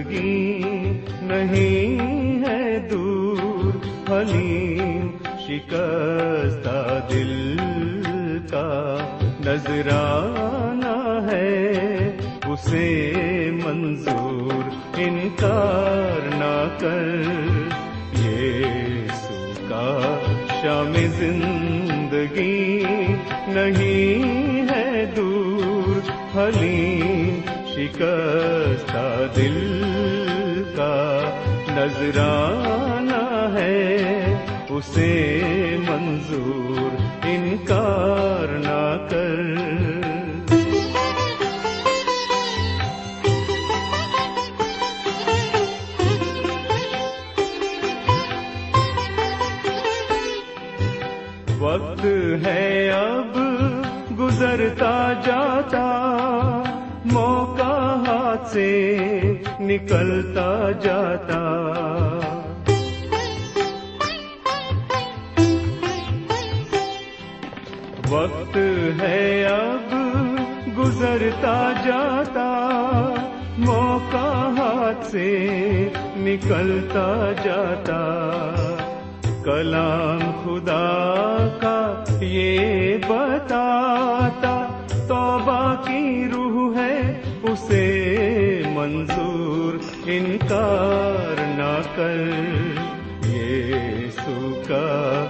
زندگی نہیں ہے دور، حلیم، شکستہ دل کا نذرانہ ہے۔ اسے منظور انکار نہ کر۔ یہ سکا شام زندگی نہیں ہے دور، حلیم، شکستہ دل کا نذرانہ ہے، اسے منظور انکار نہ کر۔ وقت ہے اب، گزرتا جاتا، موقع ہاتھ سے نکلتا جاتا۔ وقت ہے اب، گزرتا جاتا۔ موقع ہاتھ سے نکلتا جاتا۔ کلام خدا کا یہ بتاتا۔ توبہ کی روح ہے، اسے منظور انکار نہ کر۔ یہ سکا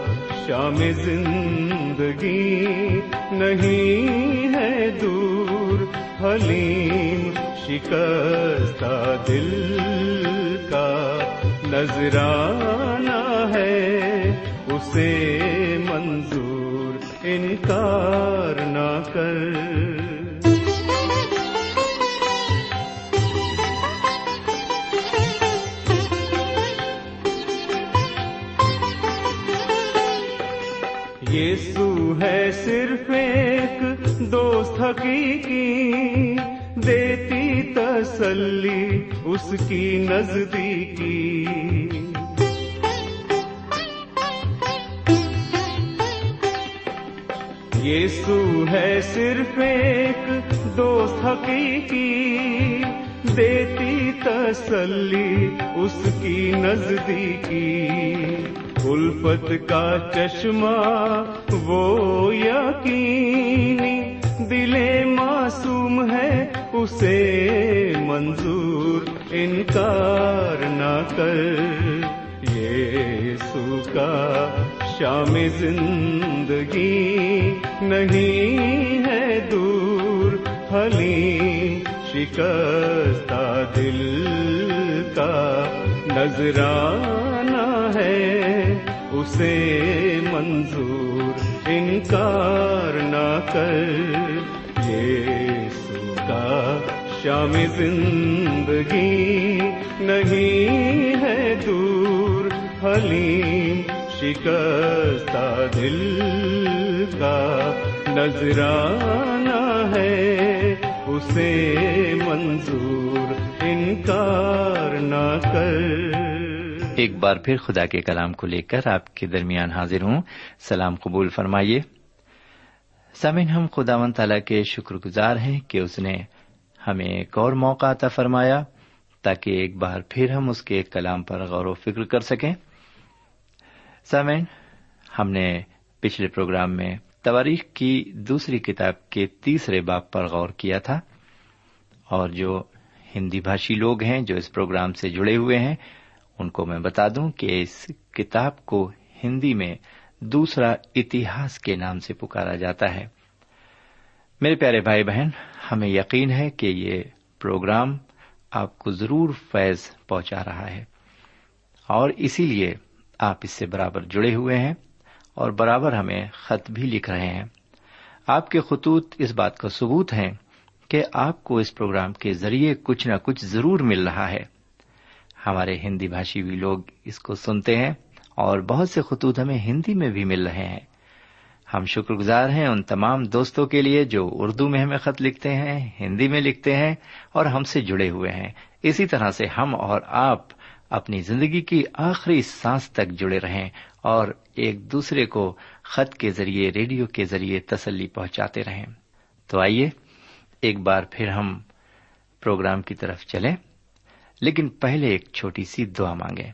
شام زندگی نہیں ہے دور۔ حلیم شکستہ دل کا نذرانہ ہے۔ اسے منظور انکار نہ کر۔ حقیقی دیتی تسلی اس کی نزدیکی۔ یسو ہے صرف ایک دوست حقیقی دیتی تسلی اس کی نزدیکی۔ الفت کا چشمہ زندگی نہیں ہے دور حلیم شکستہ دل کا نذرانہ ہے۔ اسے منظور انکار نہ کر۔ یہ سکا شام زندگی نہیں ہے دور حلیم شکستہ دل کا نذرانہ ہے، اسے منظور انکار نہ کر۔ ایک بار پھر خدا کے کلام کو لے کر آپ کے درمیان حاضر ہوں۔ سلام قبول فرمائیے۔ سمن ہم خدا و تعالی کے شکر گزار ہیں کہ اس نے ہمیں ایک اور موقع عطا فرمایا تاکہ ایک بار پھر ہم اس کے کلام پر غور و فکر کر سکیں۔ سامعین، ہم نے پچھلے پروگرام میں تواریخ کی دوسری کتاب کے تیسرے باپ پر غور کیا تھا اور جو ہندی بھاشی لوگ ہیں جو اس پروگرام سے جڑے ہوئے ہیں، ان کو میں بتا دوں کہ اس کتاب کو ہندی میں دوسرا اتہاس کے نام سے پکارا جاتا ہے۔ میرے پیارے بھائی بہن، ہمیں یقین ہے کہ یہ پروگرام آپ کو ضرور فیض پہنچا رہا ہے۔ اور اسی لیے آپ اس سے برابر جڑے ہوئے ہیں اور برابر ہمیں خط بھی لکھ رہے ہیں۔ آپ کے خطوط اس بات کا ثبوت ہیں کہ آپ کو اس پروگرام کے ذریعے کچھ نہ کچھ ضرور مل رہا ہے۔ ہمارے ہندی بھاشی بھی لوگ اس کو سنتے ہیں اور بہت سے خطوط ہمیں ہندی میں بھی مل رہے ہیں۔ ہم شکر گزار ہیں ان تمام دوستوں کے لیے جو اردو میں ہمیں خط لکھتے ہیں، ہندی میں لکھتے ہیں اور ہم سے جڑے ہوئے ہیں۔ اسی طرح سے ہم اور آپ اپنی زندگی کی آخری سانس تک جڑے رہیں اور ایک دوسرے کو خط کے ذریعے، ریڈیو کے ذریعے تسلی پہنچاتے رہیں۔ تو آئیے ایک بار پھر ہم پروگرام کی طرف چلیں۔ لیکن پہلے ایک چھوٹی سی دعا مانگے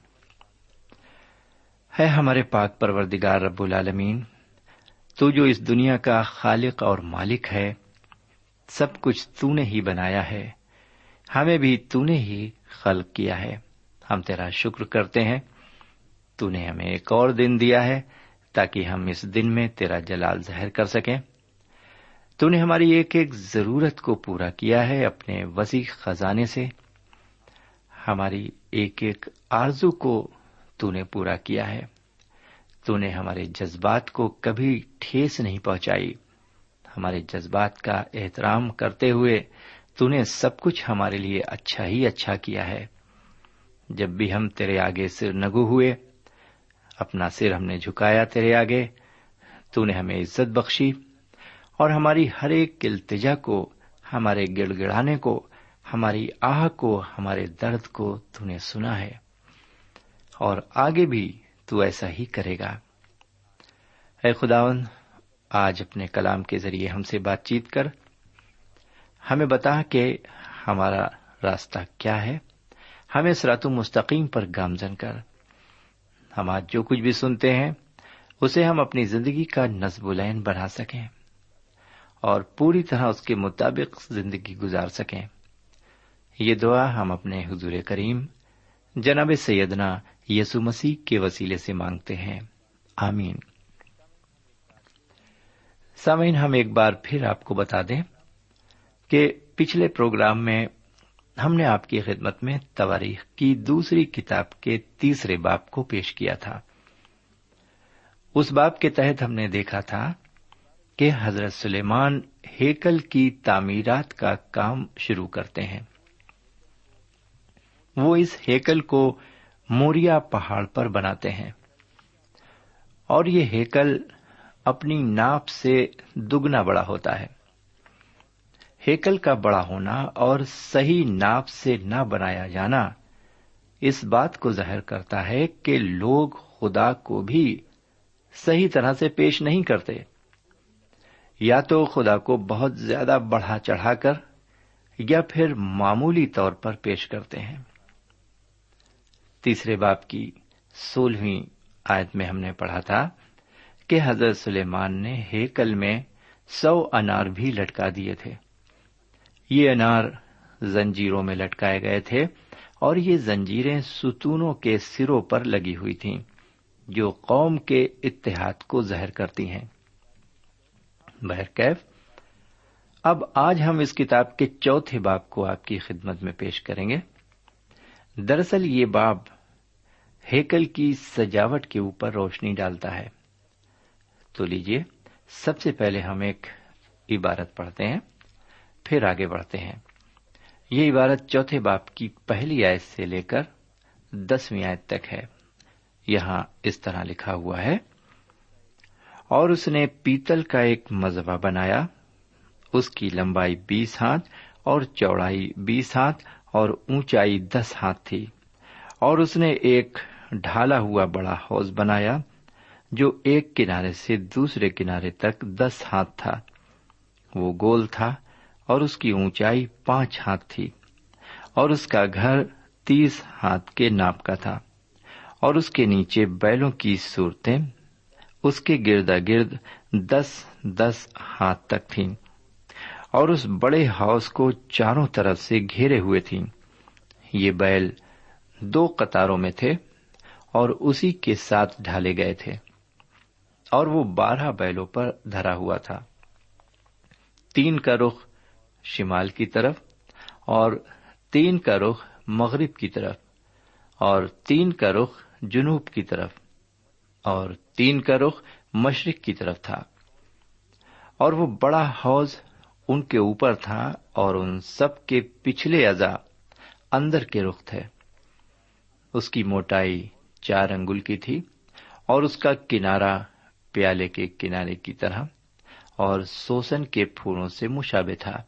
ہے ہمارے پاک پروردگار رب العالمین، تو جو اس دنیا کا خالق اور مالک ہے، سب کچھ تو نے ہی بنایا ہے، ہمیں بھی تو نے ہی خلق کیا ہے۔ ہم تیرا شکر کرتے ہیں۔ تو نے ہمیں ایک اور دن دیا ہے تاکہ ہم اس دن میں تیرا جلال ظاہر کر سکیں۔ تو نے ہماری ایک ایک ضرورت کو پورا کیا ہے اپنے وسیع خزانے سے۔ ہماری ایک ایک آرزو کو تو نے پورا کیا ہے۔ تو نے ہمارے جذبات کو کبھی ٹھیس نہیں پہنچائی۔ ہمارے جذبات کا احترام کرتے ہوئے تو نے سب کچھ ہمارے لیے اچھا ہی اچھا کیا ہے۔ جب بھی ہم تیرے آگے سر نگو ہوئے، اپنا سر ہم نے جھکایا تیرے آگے، تو نے ہمیں عزت بخشی اور ہماری ہر ایک التجا کو، ہمارے گڑ گڑانے کو، ہماری آہ کو، ہمارے درد کو تو نے سنا ہے اور آگے بھی تو ایسا ہی کرے گا۔ اے خداون آج اپنے کلام کے ذریعے ہم سے بات چیت کر، ہمیں بتا کہ ہمارا راستہ کیا ہے۔ ہمیں سرات مستقیم پر گامزن کر۔ ہم آج جو کچھ بھی سنتے ہیں، اسے ہم اپنی زندگی کا نصب العین بنا سکیں اور پوری طرح اس کے مطابق زندگی گزار سکیں۔ یہ دعا ہم اپنے حضور کریم، جناب سیدنا یسو مسیح کے وسیلے سے مانگتے ہیں۔ آمین۔ سامعین، ہم ایک بار پھر آپ کو بتا دیں کہ پچھلے پروگرام میں ہم نے آپ کی خدمت میں تواریخ کی دوسری کتاب کے تیسرے باپ کو پیش کیا تھا۔ اس باپ کے تحت ہم نے دیکھا تھا کہ حضرت سلیمان ہیکل کی تعمیرات کا کام شروع کرتے ہیں۔ وہ اس ہیکل کو موریا پہاڑ پر بناتے ہیں۔ اور یہ ہیکل اپنی ناپ سے دگنا بڑا ہوتا ہے۔ ہیکل کا بڑا ہونا اور صحیح ناپ سے نہ بنایا جانا اس بات کو ظاہر کرتا ہے کہ لوگ خدا کو بھی صحیح طرح سے پیش نہیں کرتے۔ یا تو خدا کو بہت زیادہ بڑھا چڑھا کر یا پھر معمولی طور پر پیش کرتے ہیں۔ تیسرے باپ کی سولہویں آیت میں ہم نے پڑھا تھا کہ حضرت سلیمان نے ہیکل میں سو انار بھی لٹکا دیے تھے۔ یہ انار زنجیروں میں لٹکائے گئے تھے اور یہ زنجیریں ستونوں کے سروں پر لگی ہوئی تھیں جو قوم کے اتحاد کو زہر کرتی ہیں۔ بہرکیف اب آج ہم اس کتاب کے چوتھے باپ کو آپ کی خدمت میں پیش کریں گے۔ دراصل یہ باب ہیکل کی سجاوٹ کے اوپر روشنی ڈالتا ہے۔ تو لیجیے سب سے پہلے ہم ایک عبارت پڑھتے ہیں۔ پھر آگے بڑھتے ہیں۔ یہ عبارت چوتھے باپ کی پہلی آیت سے لے کر دسویں آیت تک ہے۔ یہاں اس طرح لکھا ہوا ہے، اور اس نے پیتل کا ایک مذہبہ بنایا، اس کی لمبائی بیس ہاتھ اور چوڑائی بیس ہاتھ اور اونچائی دس ہاتھ تھی۔ اور اس نے ایک ڈھالا ہوا بڑا حوض بنایا، جو ایک کنارے سے دوسرے کنارے تک دس ہاتھ تھا۔ وہ گول تھا اور اس کی اونچائی پانچ ہاتھ تھی اور اس کا گھر تیس ہاتھ کے ناپ کا تھا اور اس کے نیچے بیلوں کی صورتیں اس کے گردا گرد دس دس ہاتھ تک تھیں اور اس بڑے ہاؤس کو چاروں طرف سے گھیرے ہوئے تھیں یہ بیل دو قطاروں میں تھے اور اسی کے ساتھ ڈھالے گئے تھے اور وہ بارہ بیلوں پر دھرا ہوا تھا تین کا رخ شمال کی طرف اور تین کا رخ مغرب کی طرف اور تین کا رخ جنوب کی طرف اور تین کا رخ مشرق کی طرف تھا۔ اور وہ بڑا حوض ان کے اوپر تھا اور ان سب کے پچھلے اعضا اندر کے رخ تھے۔ اس کی موٹائی چار انگل کی تھی اور اس کا کنارا پیالے کے کنارے کی طرح اور سوسن کے پھولوں سے مشابے تھا۔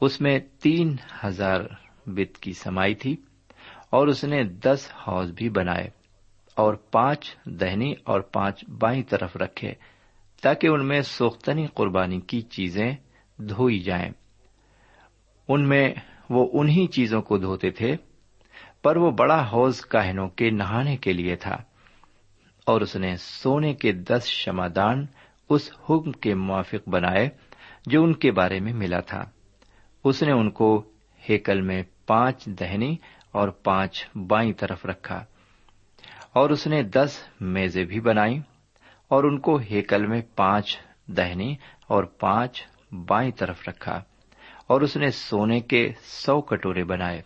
اس میں تین ہزار بت کی سمائی تھی اور اس نے دس حوض بھی بنائے اور پانچ دہنی اور پانچ بائیں طرف رکھے تاکہ ان میں سوختنی قربانی کی چیزیں دھوئی جائیں۔ ان میں وہ انہی چیزوں کو دھوتے تھے، پر وہ بڑا حوض کاہنوں کے نہانے کے لیے تھا اور اس نے سونے کے دس شمادان اس حکم کے موافق بنائے جو ان کے بارے میں ملا تھا۔ اس نے ان کو ہیکل میں پانچ دہنی اور پانچ بائیں طرف رکھا اور اس نے دس میزیں بھی بنائی اور ان کو ہیکل میں پانچ دہنی اور پانچ بائیں طرف رکھا اور اس نے سونے کے سو کٹورے بنائے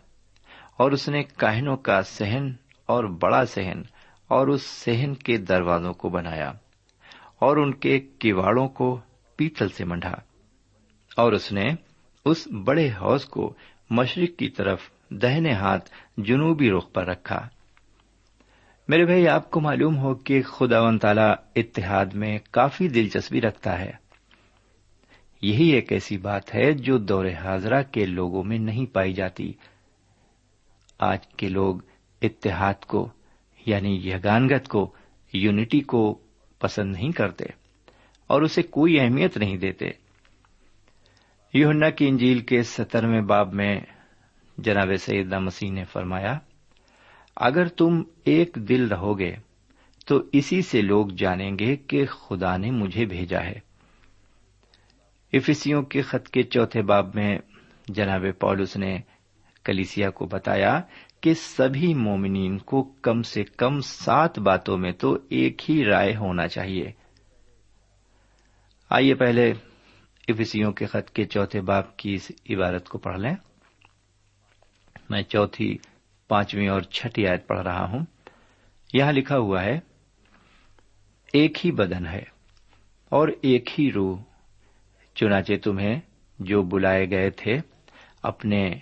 اور اس نے کاہنوں کا سہن اور بڑا سہن اور اس سہن کے دروازوں کو بنایا اور ان کے کیواڑوں کو پیتل سے منڈا اور اس نے اس بڑے حوض کو مشرق کی طرف دہنے ہاتھ جنوبی رخ پر رکھا۔ میرے بھائی، آپ کو معلوم ہو کہ خدا و تعالی اتحاد میں کافی دلچسپی رکھتا ہے۔ یہی ایک ایسی بات ہے جو دور حاضرہ کے لوگوں میں نہیں پائی جاتی۔ آج کے لوگ اتحاد کو یعنی یگانگت کو، یونٹی کو پسند نہیں کرتے اور اسے کوئی اہمیت نہیں دیتے۔ یونا کی انجیل کے سترویں باب میں جناب سیدہ مسیح نے فرمایا، اگر تم ایک دل رہو گے تو اسی سے لوگ جانیں گے کہ خدا نے مجھے بھیجا ہے۔ افسیوں کے خط کے چوتھے باب میں جناب پولس نے کلیسیا کو بتایا کہ سبھی مومنین کو کم سے کم سات باتوں میں تو ایک ہی رائے ہونا چاہیے۔ آئیے پہلے افسیوں کے خط کے چوتھے باپ کی اس عبارت کو پڑھ لیں۔ میں چوتھی، پانچویں اور چھٹی آیت پڑھ رہا ہوں۔ یہاں لکھا ہوا ہے، ایک ہی بدن ہے اور ایک ہی روح، چنانچہ تمہیں جو بلائے گئے تھے، اپنے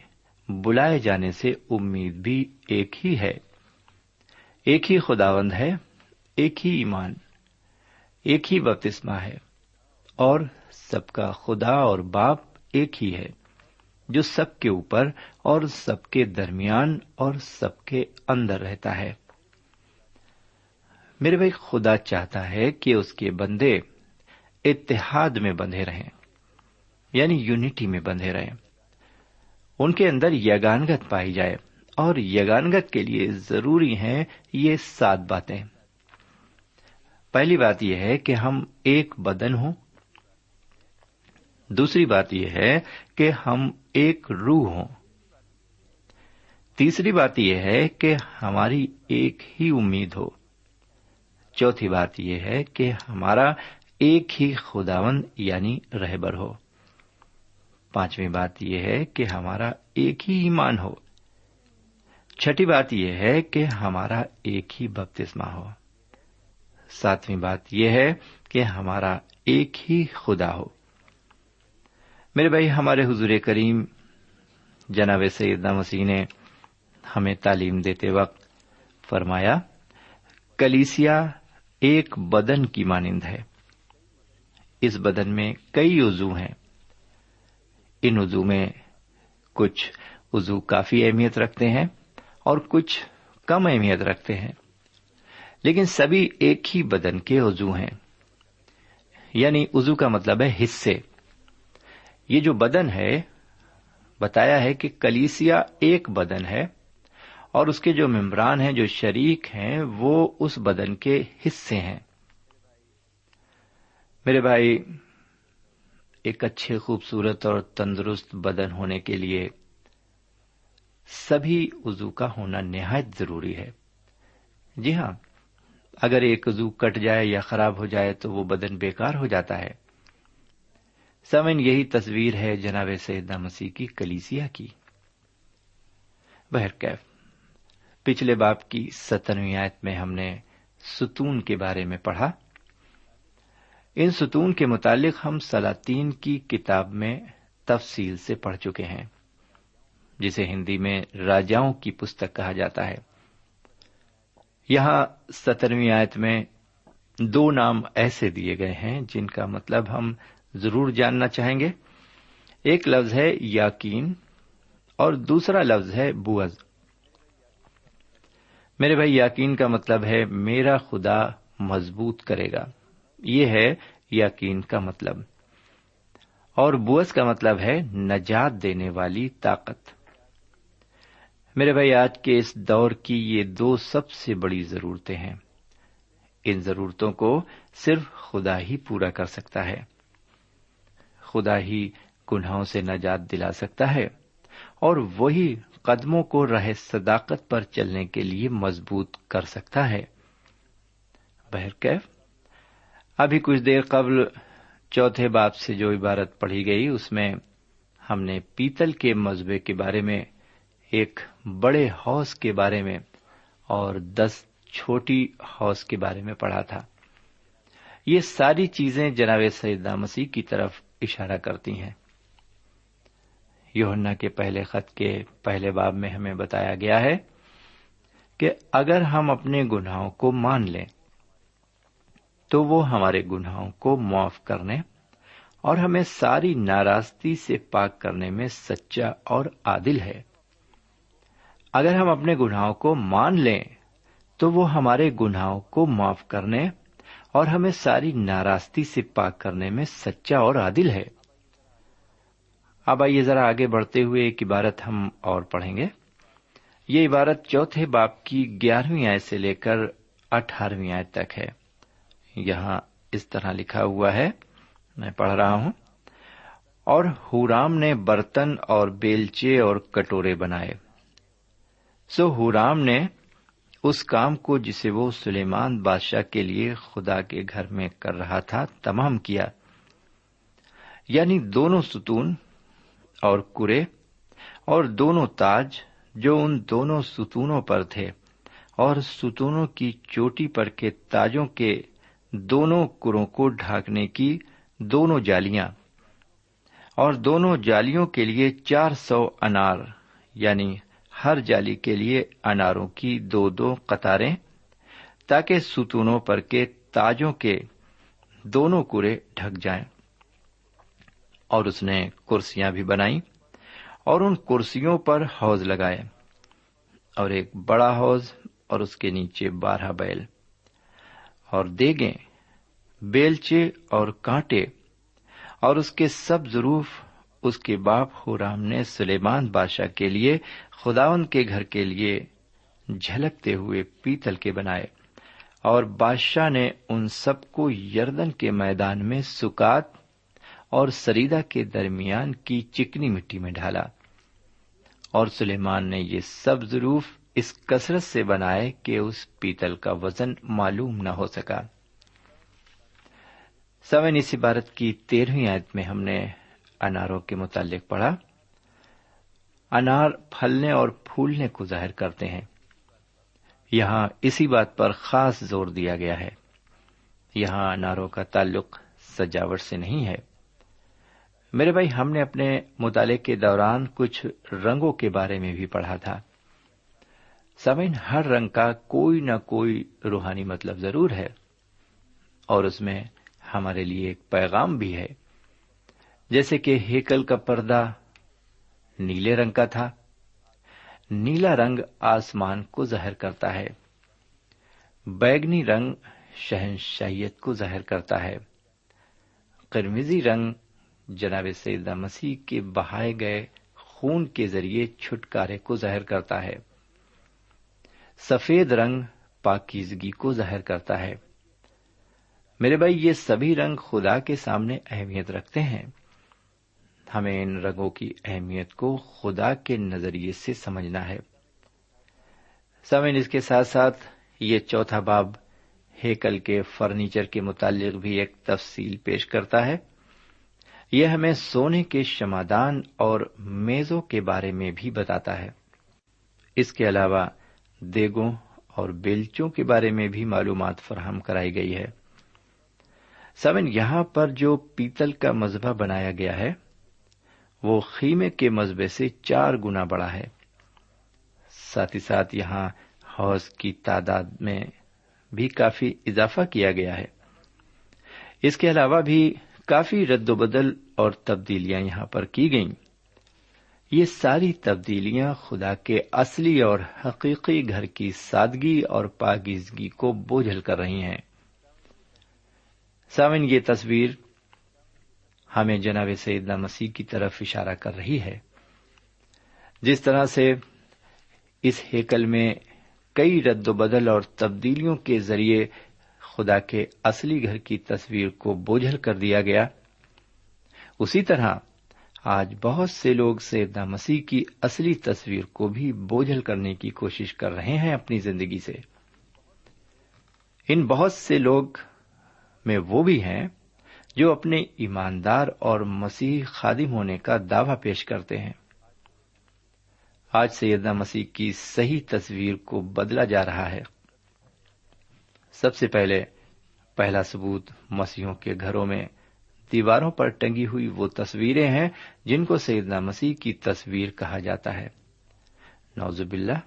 بلائے جانے سے امید بھی ایک ہی ہے۔ ایک ہی خداوند ہے، ایک ہی ایمان، ایک ہی بپتسما ہے اور سب کا خدا اور باپ ایک ہی ہے، جو سب کے اوپر اور سب کے درمیان اور سب کے اندر رہتا ہے۔ میرے بھائی، خدا چاہتا ہے کہ اس کے بندے اتحاد میں بندھے رہیں یعنی یونٹی میں بندھے رہیں۔ ان کے اندر یگانگت پائی جائے اور یگانگت کے لیے ضروری ہیں یہ سات باتیں۔ پہلی بات یہ ہے کہ ہم ایک بدن ہوں دوسری بات یہ ہے کہ ہم ایک روح ہوں۔ تیسری بات یہ ہے کہ ہماری ایک ہی امید ہو۔ چوتھی بات یہ ہے کہ ہمارا ایک ہی خداون یعنی رہبر ہو۔ پانچویں بات یہ ہے کہ ہمارا ایک ہی ایمان ہو۔ چھٹی بات یہ ہے کہ ہمارا ایک ہی بپتسما ہو۔ ساتویں بات یہ ہے کہ ہمارا ایک ہی خدا ہو۔ میرے بھائی، ہمارے حضور کریم جناب سیدنا مسیح نے ہمیں تعلیم دیتے وقت فرمایا، کلیسیا ایک بدن کی مانند ہے۔ اس بدن میں کئی عزو ہیں۔ ان وضو میں کچھ وضو کافی اہمیت رکھتے ہیں اور کچھ کم اہمیت رکھتے ہیں۔ لیکن سبھی ایک ہی بدن کے وضو ہیں۔ یعنی وضو کا مطلب ہے حصے۔ یہ جو بدن ہے، بتایا ہے کہ کلیسیا ایک بدن ہے اور اس کے جو ممبران ہیں، جو شریک ہیں، وہ اس بدن کے حصے ہیں۔ میرے بھائی، ایک اچھے خوبصورت اور تندرست بدن ہونے کے لیے سبھی عزو کا ہونا نہایت ضروری ہے۔ جی ہاں اگر ایک عزو کٹ جائے یا خراب ہو جائے تو وہ بدن بیکار ہو جاتا ہے۔ سمن یہی تصویر ہے جناب سیدہ مسیح کی کلیسیا کی۔ بہرکیف پچھلے باپ کی سترویں آیت میں ہم نے ستون کے بارے میں پڑھا۔ ان ستون کے متعلق ہم سلاطین کی کتاب میں تفصیل سے پڑھ چکے ہیں، جسے ہندی میں راجاؤں کی پستک کہا جاتا ہے۔ یہاں سترویں آیت میں دو نام ایسے دیے گئے ہیں جن کا مطلب ہم ضرور جاننا چاہیں گے۔ ایک لفظ ہے یاقین اور دوسرا لفظ ہے بوز میرے بھائی، یقین کا مطلب ہے میرا خدا مضبوط کرے گا۔ یہ ہے یقین کا مطلب۔ اور بوس کا مطلب ہے نجات دینے والی طاقت۔ میرے بھائی، آج کے اس دور کی یہ دو سب سے بڑی ضرورتیں ہیں۔ ان ضرورتوں کو صرف خدا ہی پورا کر سکتا ہے۔ خدا ہی گناہوں سے نجات دلا سکتا ہے اور وہی قدموں کو رہ صداقت پر چلنے کے لیے مضبوط کر سکتا ہے۔ بہرکیف ابھی کچھ دیر قبل چوتھے باپ سے جو عبارت پڑھی گئی، اس میں ہم نے پیتل کے مذبے کے بارے میں، ایک بڑے حوض کے بارے میں اور دس چھوٹی حوض کے بارے میں پڑھا تھا۔ یہ ساری چیزیں جناب سیدہ مسیح کی طرف اشارہ کرتی ہیں۔ یوہنا کے پہلے خط کے پہلے باب میں ہمیں بتایا گیا ہے کہ اگر ہم اپنے گناہوں کو مان لیں، تو وہ ہمارے گناہوں کو معاف کرنے اور ہمیں ساری ناراضگی سے پاک کرنے میں سچا اور عادل ہے۔ اگر ہم اپنے گناہوں کو مان لیں، تو وہ ہمارے گناہوں کو معاف کرنے اور ہمیں ساری ناراضگی سے پاک کرنے میں سچا اور عادل ہے۔ اب آئیے ذرا آگے بڑھتے ہوئے ایک عبارت ہم اور پڑھیں گے۔ یہ عبارت چوتھے باپ کی گیارہویں آئے سے لے کر اٹھارہویں آئے تک ہے۔ یہاں اس طرح لکھا ہوا ہے، میں پڑھ رہا ہوں۔ اور ہورام نے برتن اور بیلچے اور کٹورے بنائے۔ سو ہورام نے اس کام کو جسے وہ سلیمان بادشاہ کے لیے خدا کے گھر میں کر رہا تھا تمام کیا۔ یعنی دونوں ستون اور کرے اور دونوں تاج جو ان دونوں ستونوں پر تھے اور ستونوں کی چوٹی پر کے تاجوں کے دونوں کروں کو ڈھانکنے کی دونوں جالیاں اور دونوں جالیوں کے لیے چار سو انار یعنی ہر جالی کے لیے اناروں کی دو دو قطاریں، تاکہ ستونوں پر کے تاجوں کے دونوں کورے ڈھک جائیں۔ اور اس نے کرسیاں بھی بنائی اور ان کرسیوں پر حوض لگائے اور ایک بڑا حوض اور اس کے نیچے بارہ بیل۔ اور دیگیں، بیلچے اور کانٹے اور اس کے سب ضروف اس کے باپ ہورام نے سلیمان بادشاہ کے لیے، خداون کے گھر کے لیے جھلکتے ہوئے پیتل کے بنائے۔ اور بادشاہ نے ان سب کو یردن کے میدان میں سکات اور سریدا کے درمیان کی چکنی مٹی میں ڈالا اور سلیمان نے یہ سب ضرور اس کثرت سے بنائے کہ اس پیتل کا وزن معلوم نہ ہو سکا۔ سوین اس عبارت کی تیرہویں آیت میں ہم نے اناروں کے متعلق پڑھا۔ انار پھلنے اور پھولنے کو ظاہر کرتے ہیں۔ یہاں اسی بات پر خاص زور دیا گیا ہے۔ یہاں اناروں کا تعلق سجاوٹ سے نہیں ہے۔ میرے بھائی، ہم نے اپنے مطالعے کے دوران کچھ رنگوں کے بارے میں بھی پڑھا تھا۔ سمین ہر رنگ کا کوئی نہ کوئی روحانی مطلب ضرور ہے اور اس میں ہمارے لیے ایک پیغام بھی ہے۔ جیسے کہ ہیکل کا پردہ نیلے رنگ کا تھا۔ نیلا رنگ آسمان کو ظاہر کرتا ہے۔ بیگنی رنگ شہنشاہیت کو ظاہر کرتا ہے۔ قرمزی رنگ جناب سیدہ مسیح کے بہائے گئے خون کے ذریعے چھٹکارے کو ظاہر کرتا ہے۔ سفید رنگ پاکیزگی کو ظاہر کرتا ہے۔ میرے بھائی، یہ سبھی رنگ خدا کے سامنے اہمیت رکھتے ہیں۔ ہمیں ان رنگوں کی اہمیت کو خدا کے نظریے سے سمجھنا ہے۔ سمین اس کے ساتھ ساتھ یہ چوتھا باب ہیکل کے فرنیچر کے متعلق بھی ایک تفصیل پیش کرتا ہے۔ یہ ہمیں سونے کے شمادان اور میزوں کے بارے میں بھی بتاتا ہے۔ اس کے علاوہ دیگوں اور بیلچوں کے بارے میں بھی معلومات فراہم کرائی گئی ہے۔ سمن یہاں پر جو پیتل کا مذبح بنایا گیا ہے وہ خیمے کے مذبے سے چار گنا بڑا ہے۔ ساتھ ہی ساتھ یہاں حوض کی تعداد میں بھی کافی اضافہ کیا گیا ہے۔ اس کے علاوہ بھی کافی رد و بدل اور تبدیلیاں یہاں پر کی گئیں۔ یہ ساری تبدیلیاں خدا کے اصلی اور حقیقی گھر کی سادگی اور پاکیزگی کو بوجھل کر رہی ہیں۔ سامن یہ تصویر ہمیں جناب سیدنا مسیح کی طرف اشارہ کر رہی ہے۔ جس طرح سے اس ہیکل میں کئی رد و بدل اور تبدیلیوں کے ذریعے خدا کے اصلی گھر کی تصویر کو بوجھل کر دیا گیا، اسی طرح آج بہت سے لوگ سیدنا مسیح کی اصلی تصویر کو بھی بوجھل کرنے کی کوشش کر رہے ہیں اپنی زندگی سے۔ ان بہت سے لوگ میں وہ بھی ہیں جو اپنے ایماندار اور مسیح خادم ہونے کا دعوی پیش کرتے ہیں۔ آج سیدنا مسیح کی صحیح تصویر کو بدلا جا رہا ہے۔ سب سے پہلے پہلا ثبوت مسیحوں کے گھروں میں دیواروں پر ٹنگی ہوئی وہ تصویریں ہیں جن کو سیدنا مسیح کی تصویر کہا جاتا ہے۔ نوزب اللہ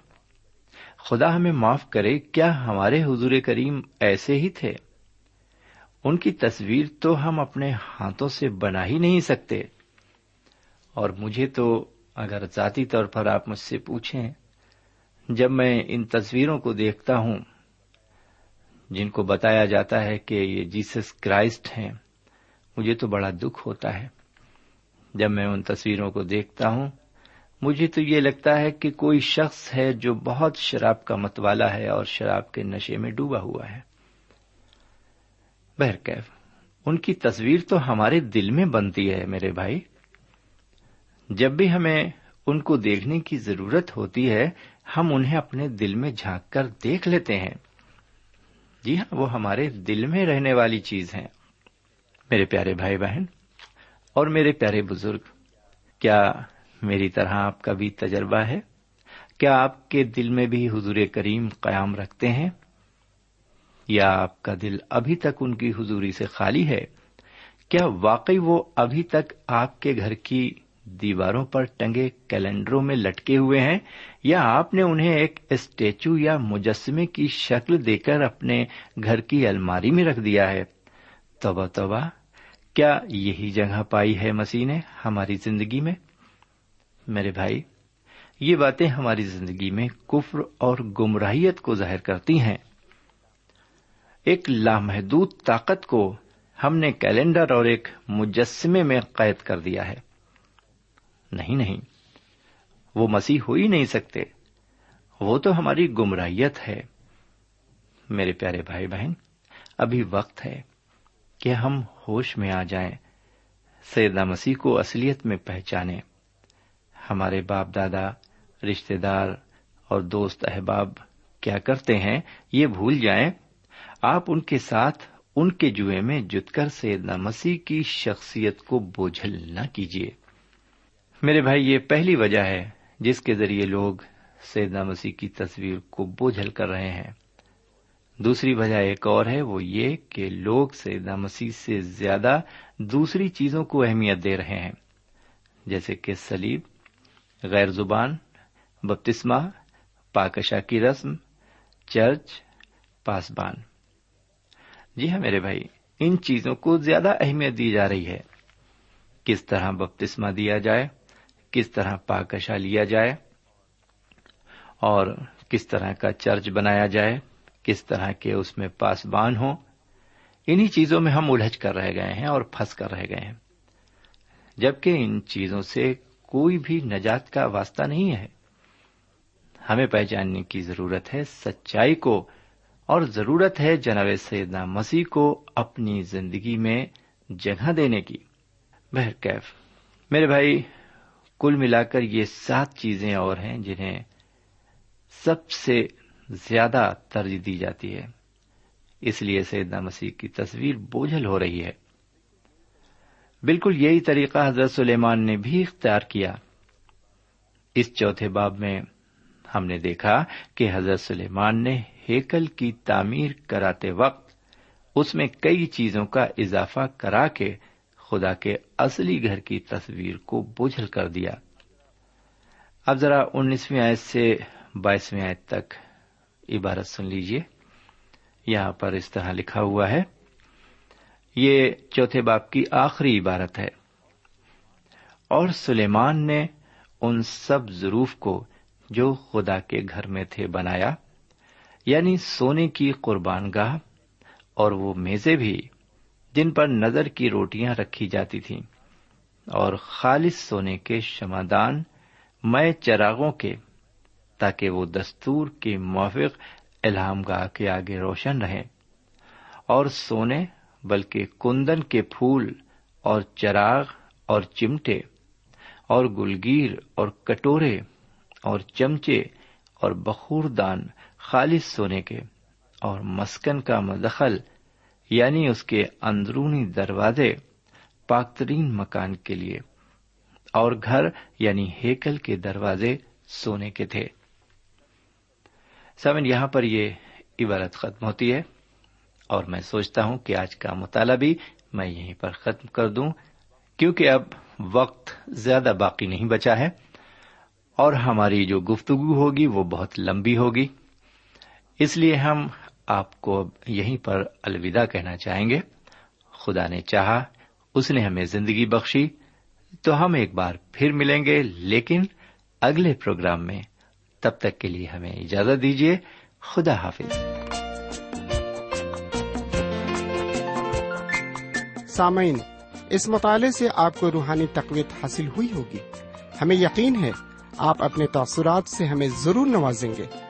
خدا ہمیں معاف کرے، کیا ہمارے حضور کریم ایسے ہی تھے؟ ان کی تصویر تو ہم اپنے ہاتھوں سے بنا ہی نہیں سکتے۔ اور مجھے تو اگر ذاتی طور پر آپ مجھ سے پوچھیں، جب میں ان تصویروں کو دیکھتا ہوں، جن کو بتایا جاتا ہے کہ یہ جیسس کرائسٹ ہیں، مجھے تو بڑا دکھ ہوتا ہے۔ جب میں ان تصویروں کو دیکھتا ہوں، مجھے تو یہ لگتا ہے کہ کوئی شخص ہے جو بہت شراب کا متوالا ہے اور شراب کے نشے میں ڈوبا ہوا ہے۔ بہرکیف، ان کی تصویر تو ہمارے دل میں بنتی ہے میرے بھائی۔ جب بھی ہمیں ان کو دیکھنے کی ضرورت ہوتی ہے، ہم انہیں اپنے دل میں جھانک کر دیکھ لیتے ہیں۔ جی ہاں وہ ہمارے دل میں رہنے والی چیز ہے میرے پیارے بھائی بہن اور میرے پیارے بزرگ، کیا میری طرح آپ کا بھی تجربہ ہے؟ کیا آپ کے دل میں بھی حضور کریم قیام رکھتے ہیں؟ یا آپ کا دل ابھی تک ان کی حضوری سے خالی ہے؟ کیا واقعی وہ ابھی تک آپ کے گھر کی دیواروں پر ٹنگے کیلنڈروں میں لٹکے ہوئے ہیں یا آپ نے انہیں ایک اسٹیچو یا مجسمے کی شکل دے کر اپنے گھر کی الماری میں رکھ دیا ہے؟ توبہ توبہ، کیا یہی جگہ پائی ہے مسیح نے ہماری زندگی میں؟ میرے بھائی، یہ باتیں ہماری زندگی میں کفر اور گمراہیت کو ظاہر کرتی ہیں۔ ایک لامحدود طاقت کو ہم نے کیلنڈر اور ایک مجسمے میں قید کر دیا ہے۔ نہیں نہیں، وہ مسیح ہو ہی نہیں سکتے۔ وہ تو ہماری گمراہیت ہے۔ میرے پیارے بھائی بہن، ابھی وقت ہے کہ ہم ہوش میں آ جائیں، سیدنا مسیح کو اصلیت میں پہچانے ہمارے باپ دادا رشتے دار اور دوست احباب کیا کرتے ہیں، یہ بھول جائیں۔ آپ ان کے ساتھ ان کے جوئے میں جت کر سیدنا مسیح کی شخصیت کو بوجھل نہ کیجیے۔ میرے بھائی، یہ پہلی وجہ ہے جس کے ذریعے لوگ سیدنا مسیح کی تصویر کو بوجھل کر رہے ہیں۔ دوسری وجہ ایک اور ہے، وہ یہ کہ لوگ سیدنا مسیح سے زیادہ دوسری چیزوں کو اہمیت دے رہے ہیں، جیسے کہ سلیب غیر زبان بپتسما پاکشا کی رسم، چرچ، پاسبان۔ جی ہاں میرے بھائی، ان چیزوں کو زیادہ اہمیت دی جا رہی ہے۔ کس طرح بپتسما دیا جائے، کس طرح پاکشا لیا جائے، اور کس طرح کا چرچ بنایا جائے، کس طرح کے اس میں پاسبان ہوں، انہی چیزوں میں ہم الجھ کر رہ گئے ہیں اور پھنس کر رہ گئے ہیں۔ جبکہ ان چیزوں سے کوئی بھی نجات کا واسطہ نہیں ہے۔ ہمیں پہچاننے کی ضرورت ہے سچائی کو۔ اور ضرورت ہے جناب سیدنا مسیح کو اپنی زندگی میں جگہ دینے کی۔ بہرکیف میرے بھائی، کل ملا کر یہ سات چیزیں اور ہیں جنہیں سب سے زیادہ ترجیح دی جاتی ہے۔ اس لیے سیدنا مسیح کی تصویر بوجھل ہو رہی ہے۔ بالکل یہی طریقہ حضرت سلیمان نے بھی اختیار کیا۔ اس چوتھے باب میں ہم نے دیکھا کہ حضرت سلیمان نے ہیکل کی تعمیر کراتے وقت اس میں کئی چیزوں کا اضافہ کرا کے خدا کے اصلی گھر کی تصویر کو بوجھل کر دیا۔ اب ذرا انیسویں آیت سے بائیسویں آیت تک عبارت سن لیجیے یہاں پر اس طرح لکھا ہوا ہے۔ یہ چوتھے باپ کی آخری عبارت ہے۔ اور سلیمان نے ان سب ضروف کو جو خدا کے گھر میں تھے بنایا۔ یعنی سونے کی قربان گاہ اور وہ میزے بھی جن پر نظر کی روٹیاں رکھی جاتی تھیں اور خالص سونے کے شمادان میں چراغوں کے، تاکہ وہ دستور کے موافق الہام گاہ کے آگے روشن رہیں۔ اور سونے، بلکہ کندن کے پھول اور چراغ اور چمٹے اور گلگیر اور کٹورے اور چمچے اور بخور دان خالص سونے کے اور مسکن کا مدخل یعنی اس کے اندرونی دروازے، پاکترین مکان کے لیے، اور گھر یعنی ہیکل کے دروازے سونے کے تھے۔ سمن یہاں پر یہ عبارت ختم ہوتی ہے، اور میں سوچتا ہوں کہ آج کا مطالعہ بھی میں یہیں پر ختم کر دوں، کیونکہ اب وقت زیادہ باقی نہیں بچا ہے، اور ہماری جو گفتگو ہوگی وہ بہت لمبی ہوگی۔ اس لیے ہم آپ کو یہیں پر الوداع کہنا چاہیں گے۔ خدا نے چاہا، اس نے ہمیں زندگی بخشی، تو ہم ایک بار پھر ملیں گے، لیکن اگلے پروگرام میں تب تک کے لیے ہمیں اجازت دیجیے۔ خدا حافظ۔ سامعین، اس مطالعے سے آپ کو روحانی تقویت حاصل ہوئی ہوگی۔ ہمیں یقین ہے، آپ اپنے تاثرات سے ہمیں ضرور نوازیں گے۔